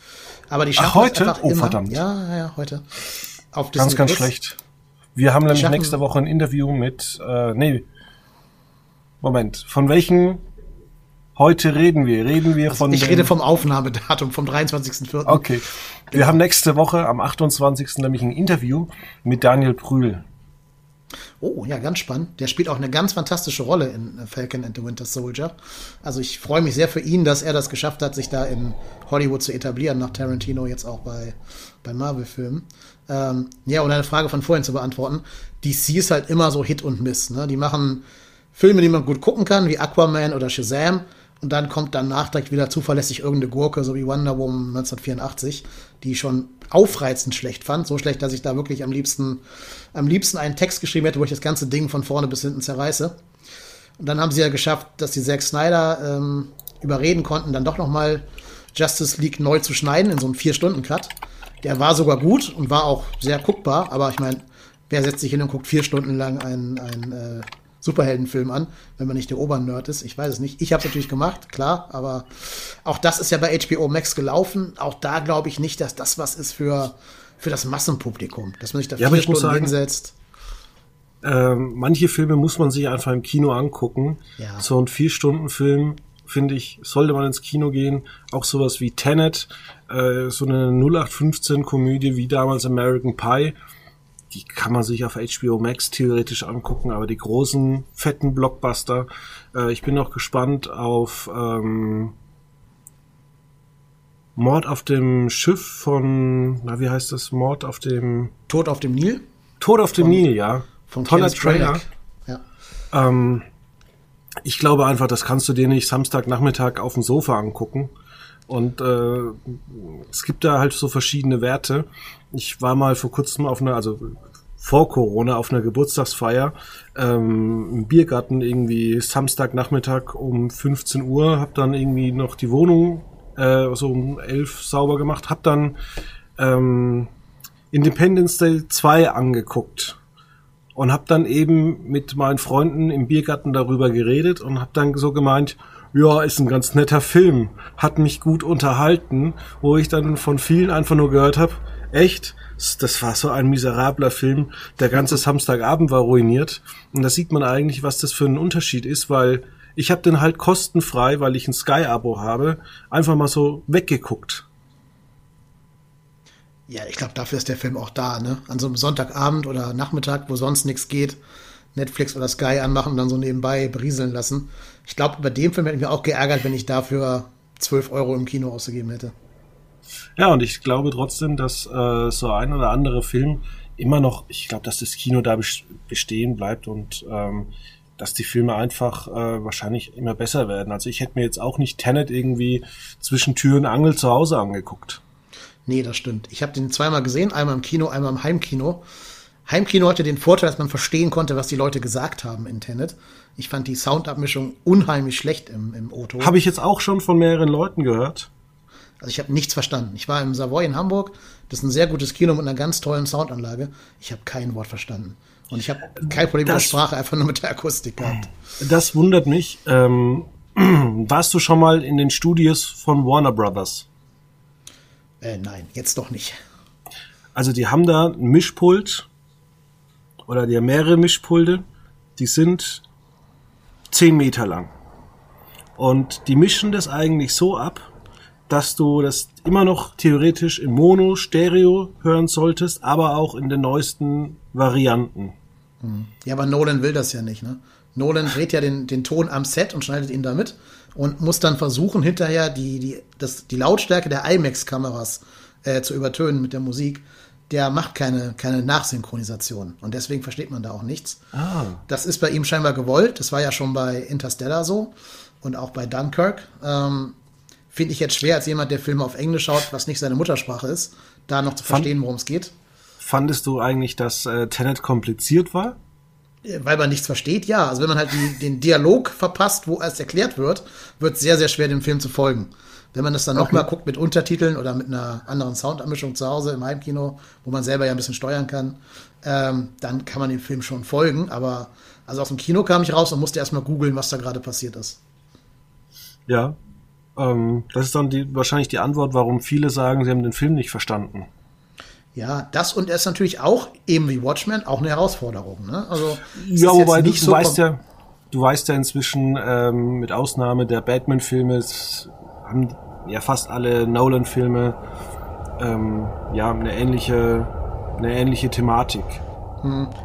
Aber die schaffen heute? es einfach Oh, immer. verdammt. Ja, ja, ja, heute. Auf Ganz, Disney ganz Plus. schlecht. Wir haben nämlich nächste Woche ein Interview mit, äh, nee, Moment, von welchen heute reden wir? Reden wir von Ich rede vom Aufnahmedatum, vom 23.04. Okay. Wir haben nächste Woche am 28. nämlich ein Interview mit Daniel Brühl. Oh, ja, ganz spannend. Der spielt auch eine ganz fantastische Rolle in äh, Falcon and the Winter Soldier. Also ich freue mich sehr für ihn, dass er das geschafft hat, sich da in Hollywood zu etablieren, nach Tarantino jetzt auch bei, bei Marvel-Filmen. Ähm, ja, und eine Frage von vorhin zu beantworten. DC ist halt immer so Hit und Miss. Ne? Die machen Filme, die man gut gucken kann, wie Aquaman oder Shazam. Und dann kommt danach direkt wieder zuverlässig irgendeine Gurke, so wie Wonder Woman 1984, die ich schon aufreizend schlecht fand. So schlecht, dass ich da wirklich am liebsten, am liebsten einen Text geschrieben hätte, wo ich das ganze Ding von vorne bis hinten zerreiße. Und dann haben sie ja geschafft, dass die Zack Snyder ähm, überreden konnten, dann doch noch mal Justice League neu zu schneiden in so einem Vier-Stunden-Cut. Der war sogar gut und war auch sehr guckbar, aber ich meine, wer setzt sich hin und guckt vier Stunden lang einen, einen äh, Superheldenfilm an, wenn man nicht der Obernerd ist? Ich weiß es nicht. Ich habe es natürlich gemacht, klar, aber auch das ist ja bei HBO Max gelaufen. Auch da glaube ich nicht, dass das was ist für, für das Massenpublikum, dass man sich da Ja, vier Stunden sagen- hinsetzt. Ähm, manche Filme muss man sich einfach im Kino angucken. Ja. So ein Vier-Stunden-Film, finde ich, sollte man ins Kino gehen. Auch sowas wie Tenet, äh, so eine 0815-Komödie wie damals American Pie. Die kann man sich auf HBO Max theoretisch angucken, aber die großen, fetten Blockbuster. Äh, ich bin noch gespannt auf ähm, Mord auf dem Schiff von, na wie heißt das? Mord auf dem Tod auf dem Nil Tod auf dem Nil, ja. von Toller Kenneth Trailer. Ja. Ähm, ich glaube einfach, das kannst du dir nicht Samstagnachmittag auf dem Sofa angucken. Und äh, es gibt da halt so verschiedene Werte. Ich war mal vor kurzem auf einer, also vor Corona auf einer Geburtstagsfeier ähm, im Biergarten irgendwie Samstagnachmittag um 15 Uhr, hab dann irgendwie noch die Wohnung äh, so um 11 sauber gemacht, hab dann ähm, Independence Day 2 angeguckt und habe dann eben mit meinen Freunden im Biergarten darüber geredet und habe dann so gemeint, ja, ist ein ganz netter Film, hat mich gut unterhalten, wo ich dann von vielen einfach nur gehört habe, echt, das war so ein miserabler Film, der ganze Samstagabend war ruiniert und da sieht man eigentlich, was das für ein Unterschied ist, weil ich habe den halt kostenfrei, weil ich ein Sky-Abo habe, einfach mal so weggeguckt. Ja, ich glaube, dafür ist der Film auch da, ne? An so einem Sonntagabend oder Nachmittag, wo sonst nichts geht, Netflix oder Sky anmachen und dann so nebenbei berieseln lassen. Ich glaube, bei dem Film hätte ich mich auch geärgert, wenn ich dafür 12 Euro im Kino ausgegeben hätte. Ja, und ich glaube trotzdem, dass äh, so ein oder andere Film immer noch, ich glaube, dass das Kino da bes- bestehen bleibt und ähm, dass die Filme einfach äh, wahrscheinlich immer besser werden. Also ich hätte mir jetzt auch nicht Tenet irgendwie zwischen Tür und Angel zu Hause angeguckt. Nee, das stimmt. Ich habe den zweimal gesehen, einmal im Kino, einmal im Heimkino. Heimkino hatte den Vorteil, dass man verstehen konnte, was die Leute gesagt haben in Tenet. Ich fand die Soundabmischung unheimlich schlecht im, im Auto. Habe ich jetzt auch schon von mehreren Leuten gehört. Also ich habe nichts verstanden. Ich war im Savoy in Hamburg. Das ist ein sehr gutes Kino mit einer ganz tollen Soundanlage. Ich habe kein Wort verstanden. Und ich habe kein Problem mit der Das- Sprache, einfach nur mit der Akustik gehabt. Das wundert mich. Ähm, warst du schon mal in den Studios von Warner Brothers? Äh, nein, jetzt doch nicht. Also die haben da ein Mischpult oder die haben mehrere Mischpulte, die sind 10 Meter lang. Und die mischen das eigentlich so ab, dass du das immer noch theoretisch in Mono, Stereo hören solltest, aber auch in den neuesten Varianten. Ja, aber Nolan will das ja nicht, ne? Nolan dreht ja den, den Ton am Set und schneidet ihn damit und muss dann versuchen, hinterher die, die, das, die Lautstärke der IMAX-Kameras äh, zu übertönen mit der Musik. Der macht keine, keine Nachsynchronisation und deswegen versteht man da auch nichts. Ah. Das ist bei ihm scheinbar gewollt. Das war ja schon bei Interstellar so und auch bei Dunkirk. Ähm, Finde ich jetzt schwer, als jemand, der Filme auf Englisch schaut, was nicht seine Muttersprache ist, da noch zu verstehen, worum es geht. Fandest du eigentlich, dass äh, Tenet kompliziert war? Weil man nichts versteht, ja. Also wenn man halt die, den Dialog verpasst, wo erst erklärt wird, wird es sehr, sehr schwer, dem Film zu folgen. Wenn man das dann nochmal guckt mit Untertiteln oder mit einer anderen Soundanmischung zu Hause im Heimkino, wo man selber ja ein bisschen steuern kann, ähm, dann kann man dem Film schon folgen. Aber also aus dem Kino kam ich raus und musste erstmal googeln, was da gerade passiert ist. Ja. Ähm, das ist dann die, wahrscheinlich die Antwort, warum viele sagen, sie haben den Film nicht verstanden. Ja, das und er ist natürlich auch, eben wie Watchmen, auch eine Herausforderung. Ne? Also, Ja, wobei du, so weißt ja, du weißt ja inzwischen, ähm, mit Ausnahme der Batman-Filme, haben ja fast alle Nolan-Filme ähm, ja eine ähnliche, eine ähnliche Thematik.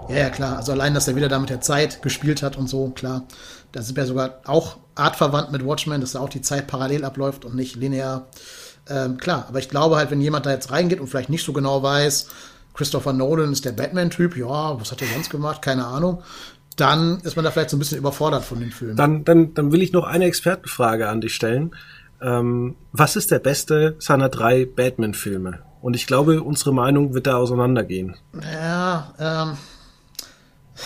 Ja, ja, klar. Also allein, dass er wieder da mit der Zeit gespielt hat und so, klar. Das ist ja sogar auch artverwandt mit Watchmen, dass da auch die Zeit parallel abläuft und nicht linear. Ähm, klar, aber ich glaube halt, wenn jemand da jetzt reingeht und vielleicht nicht so genau weiß, Christopher Nolan ist der Batman-Typ, ja, was hat er sonst gemacht? Keine Ahnung. Dann ist man da vielleicht so ein bisschen überfordert von den Filmen. Dann, dann, dann will ich noch eine Expertenfrage an dich stellen. Ähm, was ist der beste seiner drei Batman-Filme? Und ich glaube, unsere Meinung wird da auseinandergehen. Ja, ähm,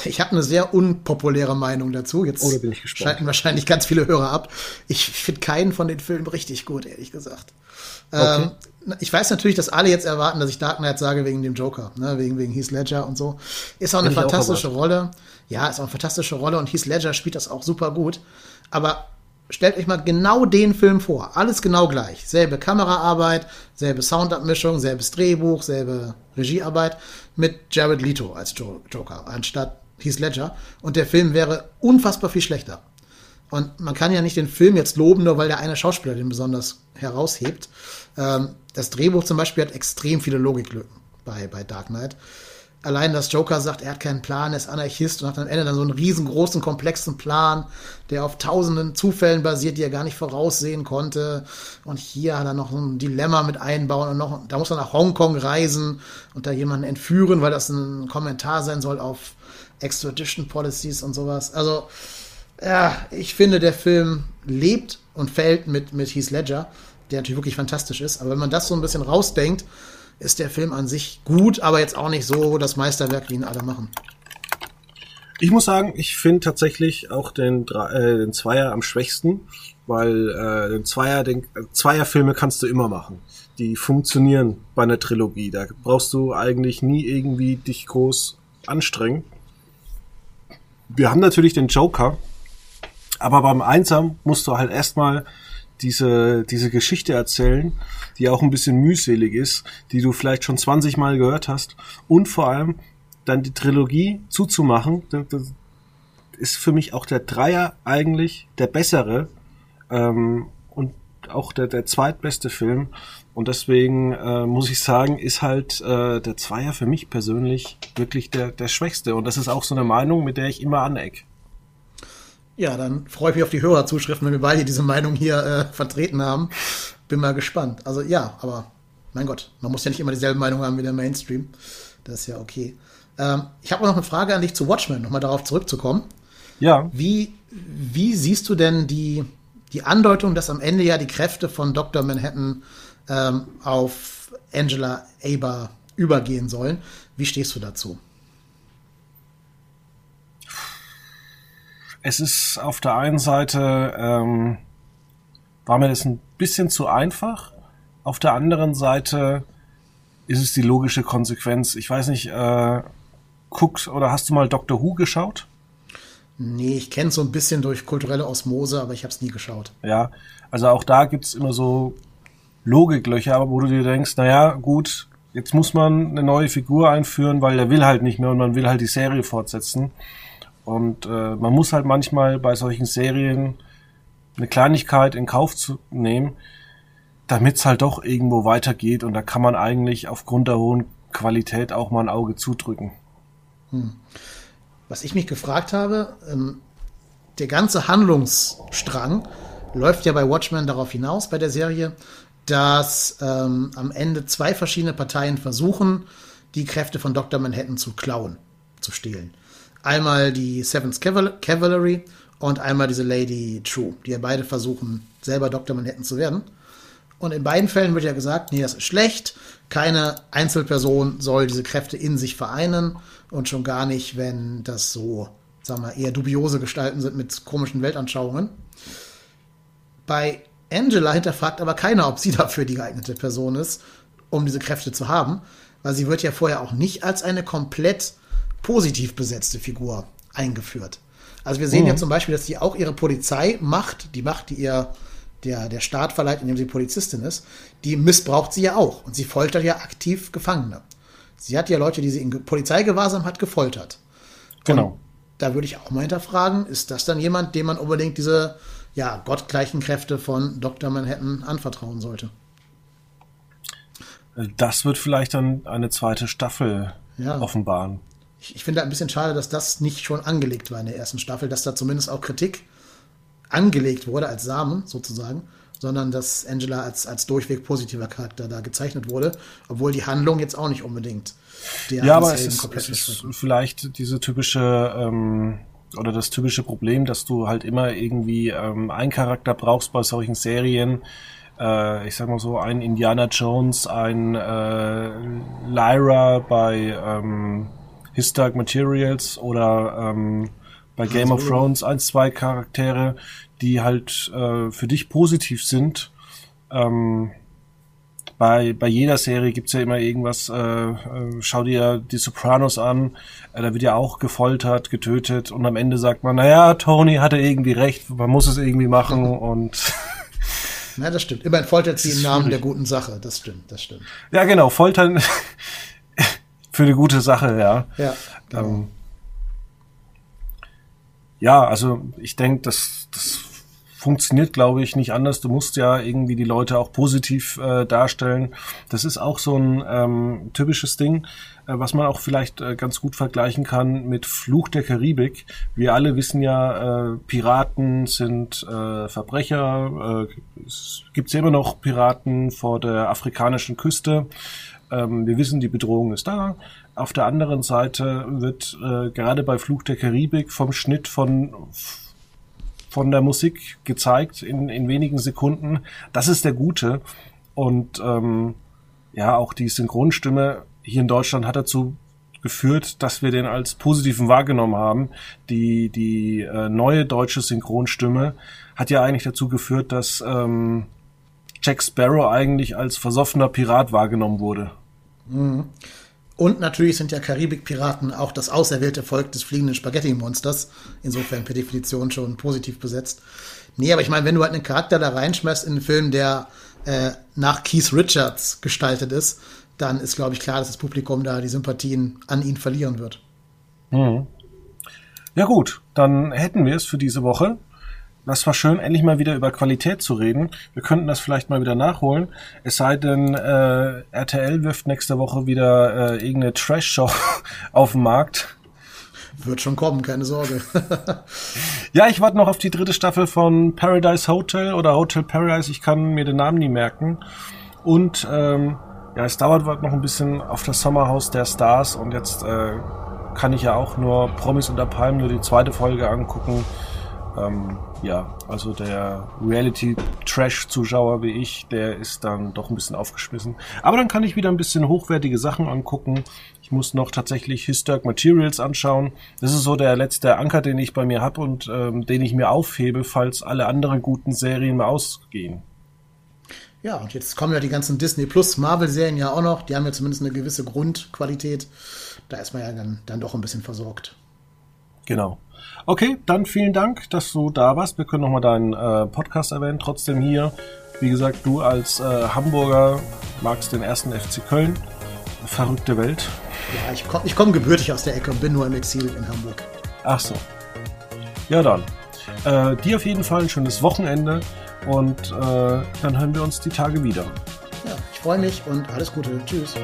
ich habe eine sehr unpopuläre Meinung dazu. Jetzt Oh, da bin ich gespannt. schalten wahrscheinlich ganz viele Hörer ab. Ich finde keinen von den Filmen richtig gut, ehrlich gesagt. Ähm, ich weiß natürlich, dass alle jetzt erwarten, dass ich Dark Knight sage wegen dem Joker, ne, wegen, wegen Heath Ledger und so. Ist auch eine Hätte ich auch fantastische Rolle. Ja, ist auch eine fantastische Rolle und Heath Ledger spielt das auch super gut. Aber stellt euch mal genau den Film vor. Alles genau gleich. Selbe Kameraarbeit, selbe Soundabmischung, selbes Drehbuch, selbe Regiearbeit mit Jared Leto als Jo- Joker anstatt Heath Ledger. Und der Film wäre unfassbar viel schlechter. Und man kann ja nicht den Film jetzt loben, nur weil der eine Schauspieler den besonders heraushebt. Ähm, das Drehbuch zum Beispiel hat extrem viele Logiklücken bei, bei Dark Knight. Allein, dass Joker sagt, er hat keinen Plan, er ist Anarchist und hat am Ende dann so einen riesengroßen, komplexen Plan, der auf tausenden Zufällen basiert, die er gar nicht voraussehen konnte. Und hier hat er noch ein Dilemma mit einbauen und noch, da muss er nach Hongkong reisen und da jemanden entführen, weil das ein Kommentar sein soll auf Extradition Policies und sowas. Also, ja, ich finde, der Film lebt und fällt mit, mit Heath Ledger, der natürlich wirklich fantastisch ist. Aber wenn man das so ein bisschen rausdenkt, ist der Film an sich gut, aber jetzt auch nicht so das Meisterwerk, wie ihn alle machen. Ich muss sagen, ich finde tatsächlich auch den, äh, den Zweier am schwächsten, weil äh, den Zweier, den äh, Zweierfilme kannst du immer machen. Die funktionieren bei einer Trilogie. Da brauchst du eigentlich nie irgendwie dich groß anstrengen. Wir haben natürlich den Joker, aber beim Einsam musst du halt erstmal diese, diese Geschichte erzählen, die auch ein bisschen mühselig ist, die du vielleicht schon 20 Mal gehört hast und vor allem dann die Trilogie zuzumachen, das, ist für mich auch der Dreier eigentlich der bessere ähm, und auch der, der zweitbeste Film. Und deswegen äh, muss ich sagen, ist halt äh, der Zweier für mich persönlich wirklich der, der schwächste. Und das ist auch so eine Meinung, mit der ich immer aneck. Ja, dann freue ich mich auf die Hörerzuschriften, wenn wir beide diese Meinung hier äh, vertreten haben. Bin mal gespannt. Also ja, aber mein Gott, man muss ja nicht immer dieselbe Meinung haben wie der Mainstream. Das ist ja okay. Ähm, ich habe noch eine Frage an dich zu Watchmen, nochmal darauf zurückzukommen. Ja, Wie, wie siehst du denn die, die Andeutung, dass am Ende ja die Kräfte von Dr. Manhattan ähm, auf Angela Aber übergehen sollen? Wie stehst du dazu? Es ist auf der einen Seite, ähm, war mir das ein bisschen zu einfach. Auf der anderen Seite ist es die logische Konsequenz. Ich weiß nicht, äh, guckst oder hast du mal Doctor Who geschaut? Nee, ich kenne so ein bisschen durch kulturelle Osmose, aber ich habe es nie geschaut. Ja, also auch da gibt's immer so Logiklöcher, wo du dir denkst, naja, gut, jetzt muss man eine neue Figur einführen, weil der will halt nicht mehr und man will halt die Serie fortsetzen. Und äh, man muss halt manchmal bei solchen Serien eine Kleinigkeit in Kauf zu nehmen, damit es halt doch irgendwo weitergeht und da kann man eigentlich aufgrund der hohen Qualität auch mal ein Auge zudrücken. Was ich mich gefragt habe, ähm, der ganze Handlungsstrang läuft ja bei Watchmen darauf hinaus, bei der Serie, dass ähm, am Ende zwei verschiedene Parteien versuchen, die Kräfte von Dr. Manhattan zu klauen, zu stehlen. Einmal die Seventh Caval Cavalry und einmal diese Lady True, die ja beide versuchen, selber Dr. Manhattan zu werden. Und in beiden Fällen wird ja gesagt, nee, das ist schlecht. Keine Einzelperson soll diese Kräfte in sich vereinen und schon gar nicht, wenn das so, sagen wir, eher dubiose Gestalten sind mit komischen Weltanschauungen. Bei Angela hinterfragt aber keiner, ob sie dafür die geeignete Person ist, um diese Kräfte zu haben, weil sie wird ja vorher auch nicht als eine komplett positiv besetzte Figur eingeführt. Also wir sehen ja zum Beispiel, dass sie auch ihre Polizeimacht, die Macht, die ihr der, der Staat verleiht, indem sie Polizistin ist, die missbraucht sie ja auch. Und sie foltert ja aktiv Gefangene. Sie hat ja Leute, die sie in Ge- Polizeigewahrsam hat, gefoltert. Genau. Und da würde ich auch mal hinterfragen, ist das dann jemand, dem man unbedingt diese ja, gottgleichen Kräfte von Dr. Manhattan anvertrauen sollte? Das wird vielleicht dann eine zweite Staffel Ja. offenbaren. Ich, ich finde ein bisschen schade, dass das nicht schon angelegt war in der ersten Staffel, dass da zumindest auch Kritik angelegt wurde als Samen sozusagen, sondern dass Angela als, als durchweg positiver Charakter da gezeichnet wurde, obwohl die Handlung jetzt auch nicht unbedingt der Ja, aber es ist, es ist vielleicht diese typische ähm, oder das typische Problem, dass du halt immer irgendwie ähm, einen Charakter brauchst bei solchen Serien. Äh, ich sag mal so, ein Indiana Jones, ein äh, Lyra bei ähm, His Dark Materials oder ähm, bei Game of Solo. Thrones ein, zwei Charaktere, die halt äh, für dich positiv sind. Ähm, bei, bei jeder Serie gibt's ja immer irgendwas, äh, äh, schau dir die Sopranos an, äh, da wird ja auch gefoltert, getötet und am Ende sagt man, naja, Tony hatte irgendwie recht, man muss es irgendwie machen und Ja, das stimmt. Immerhin foltert sie im Namen schwierig. der guten Sache. Das stimmt, das stimmt. ja genau, foltern für eine gute Sache, ja. Ja, genau. Ähm, ja, also ich denke, das, das funktioniert, glaube ich, nicht anders. Du musst ja irgendwie die Leute auch positiv äh, darstellen. Das ist auch so ein ähm, typisches Ding, äh, was man auch vielleicht äh, ganz gut vergleichen kann mit Fluch der Karibik. Wir alle wissen ja, äh, Piraten sind äh, Verbrecher. Äh, es gibt ja immer noch Piraten vor der afrikanischen Küste. Ähm, wir wissen, die Bedrohung ist da. Auf der anderen Seite wird äh, gerade bei Fluch der Karibik vom Schnitt von von der Musik gezeigt in, in wenigen Sekunden. Das ist der Gute. Und ähm, ja, auch die Synchronstimme hier in Deutschland hat dazu geführt, dass wir den als positiven wahrgenommen haben. Die, die äh, neue deutsche Synchronstimme hat ja eigentlich dazu geführt, dass ähm, Jack Sparrow eigentlich als versoffener Pirat wahrgenommen wurde. Und natürlich sind ja Karibik-Piraten auch das auserwählte Volk des fliegenden Spaghetti-Monsters. Insofern per Definition schon positiv besetzt. Nee, aber ich meine, wenn du halt einen Charakter da reinschmeißt in einen Film, der äh, nach Keith Richards gestaltet ist, dann ist, glaube ich, klar, dass das Publikum da die Sympathien an ihn verlieren wird. Ja gut, dann hätten wir es für diese Woche. Das war schön, endlich mal wieder über Qualität zu reden. Wir könnten das vielleicht mal wieder nachholen. Es sei denn, äh, RTL wirft nächste Woche wieder äh, irgendeine Trash-Show auf den Markt. Wird schon kommen, keine Sorge. Ja, ich warte noch auf die dritte Staffel von Paradise Hotel oder Hotel Paradise. Ich kann mir den Namen nie merken. Und ähm, ja, es dauert noch ein bisschen auf das Sommerhaus der Stars. Und jetzt äh, kann ich ja auch nur Promis unter Palmen nur die zweite Folge angucken. Ähm, ja, also der Reality-Trash-Zuschauer wie ich, der ist dann doch ein bisschen aufgeschmissen. Aber dann kann ich wieder ein bisschen hochwertige Sachen angucken. Ich muss noch tatsächlich Historic Materials anschauen. Das ist so der letzte Anker, den ich bei mir habe und ähm, den ich mir aufhebe, falls alle anderen guten Serien mal ausgehen. Ja, und jetzt kommen ja die ganzen Disney Plus Marvel-Serien ja auch noch. Die haben ja zumindest eine gewisse Grundqualität. Da ist man ja dann, dann doch ein bisschen versorgt. Genau. Okay, dann vielen Dank, dass du da warst. Wir können nochmal deinen äh, Podcast erwähnen. Trotzdem hier, wie gesagt, du als äh, Hamburger magst den ersten FC Köln. Verrückte Welt. Ja, ich komme komm gebürtig aus der Ecke und bin nur im Exil in Hamburg. Ach so. Ja, dann. Äh, dir auf jeden Fall ein schönes Wochenende und äh, dann hören wir uns die Tage wieder. Ja, ich freue mich und alles Gute. Tschüss.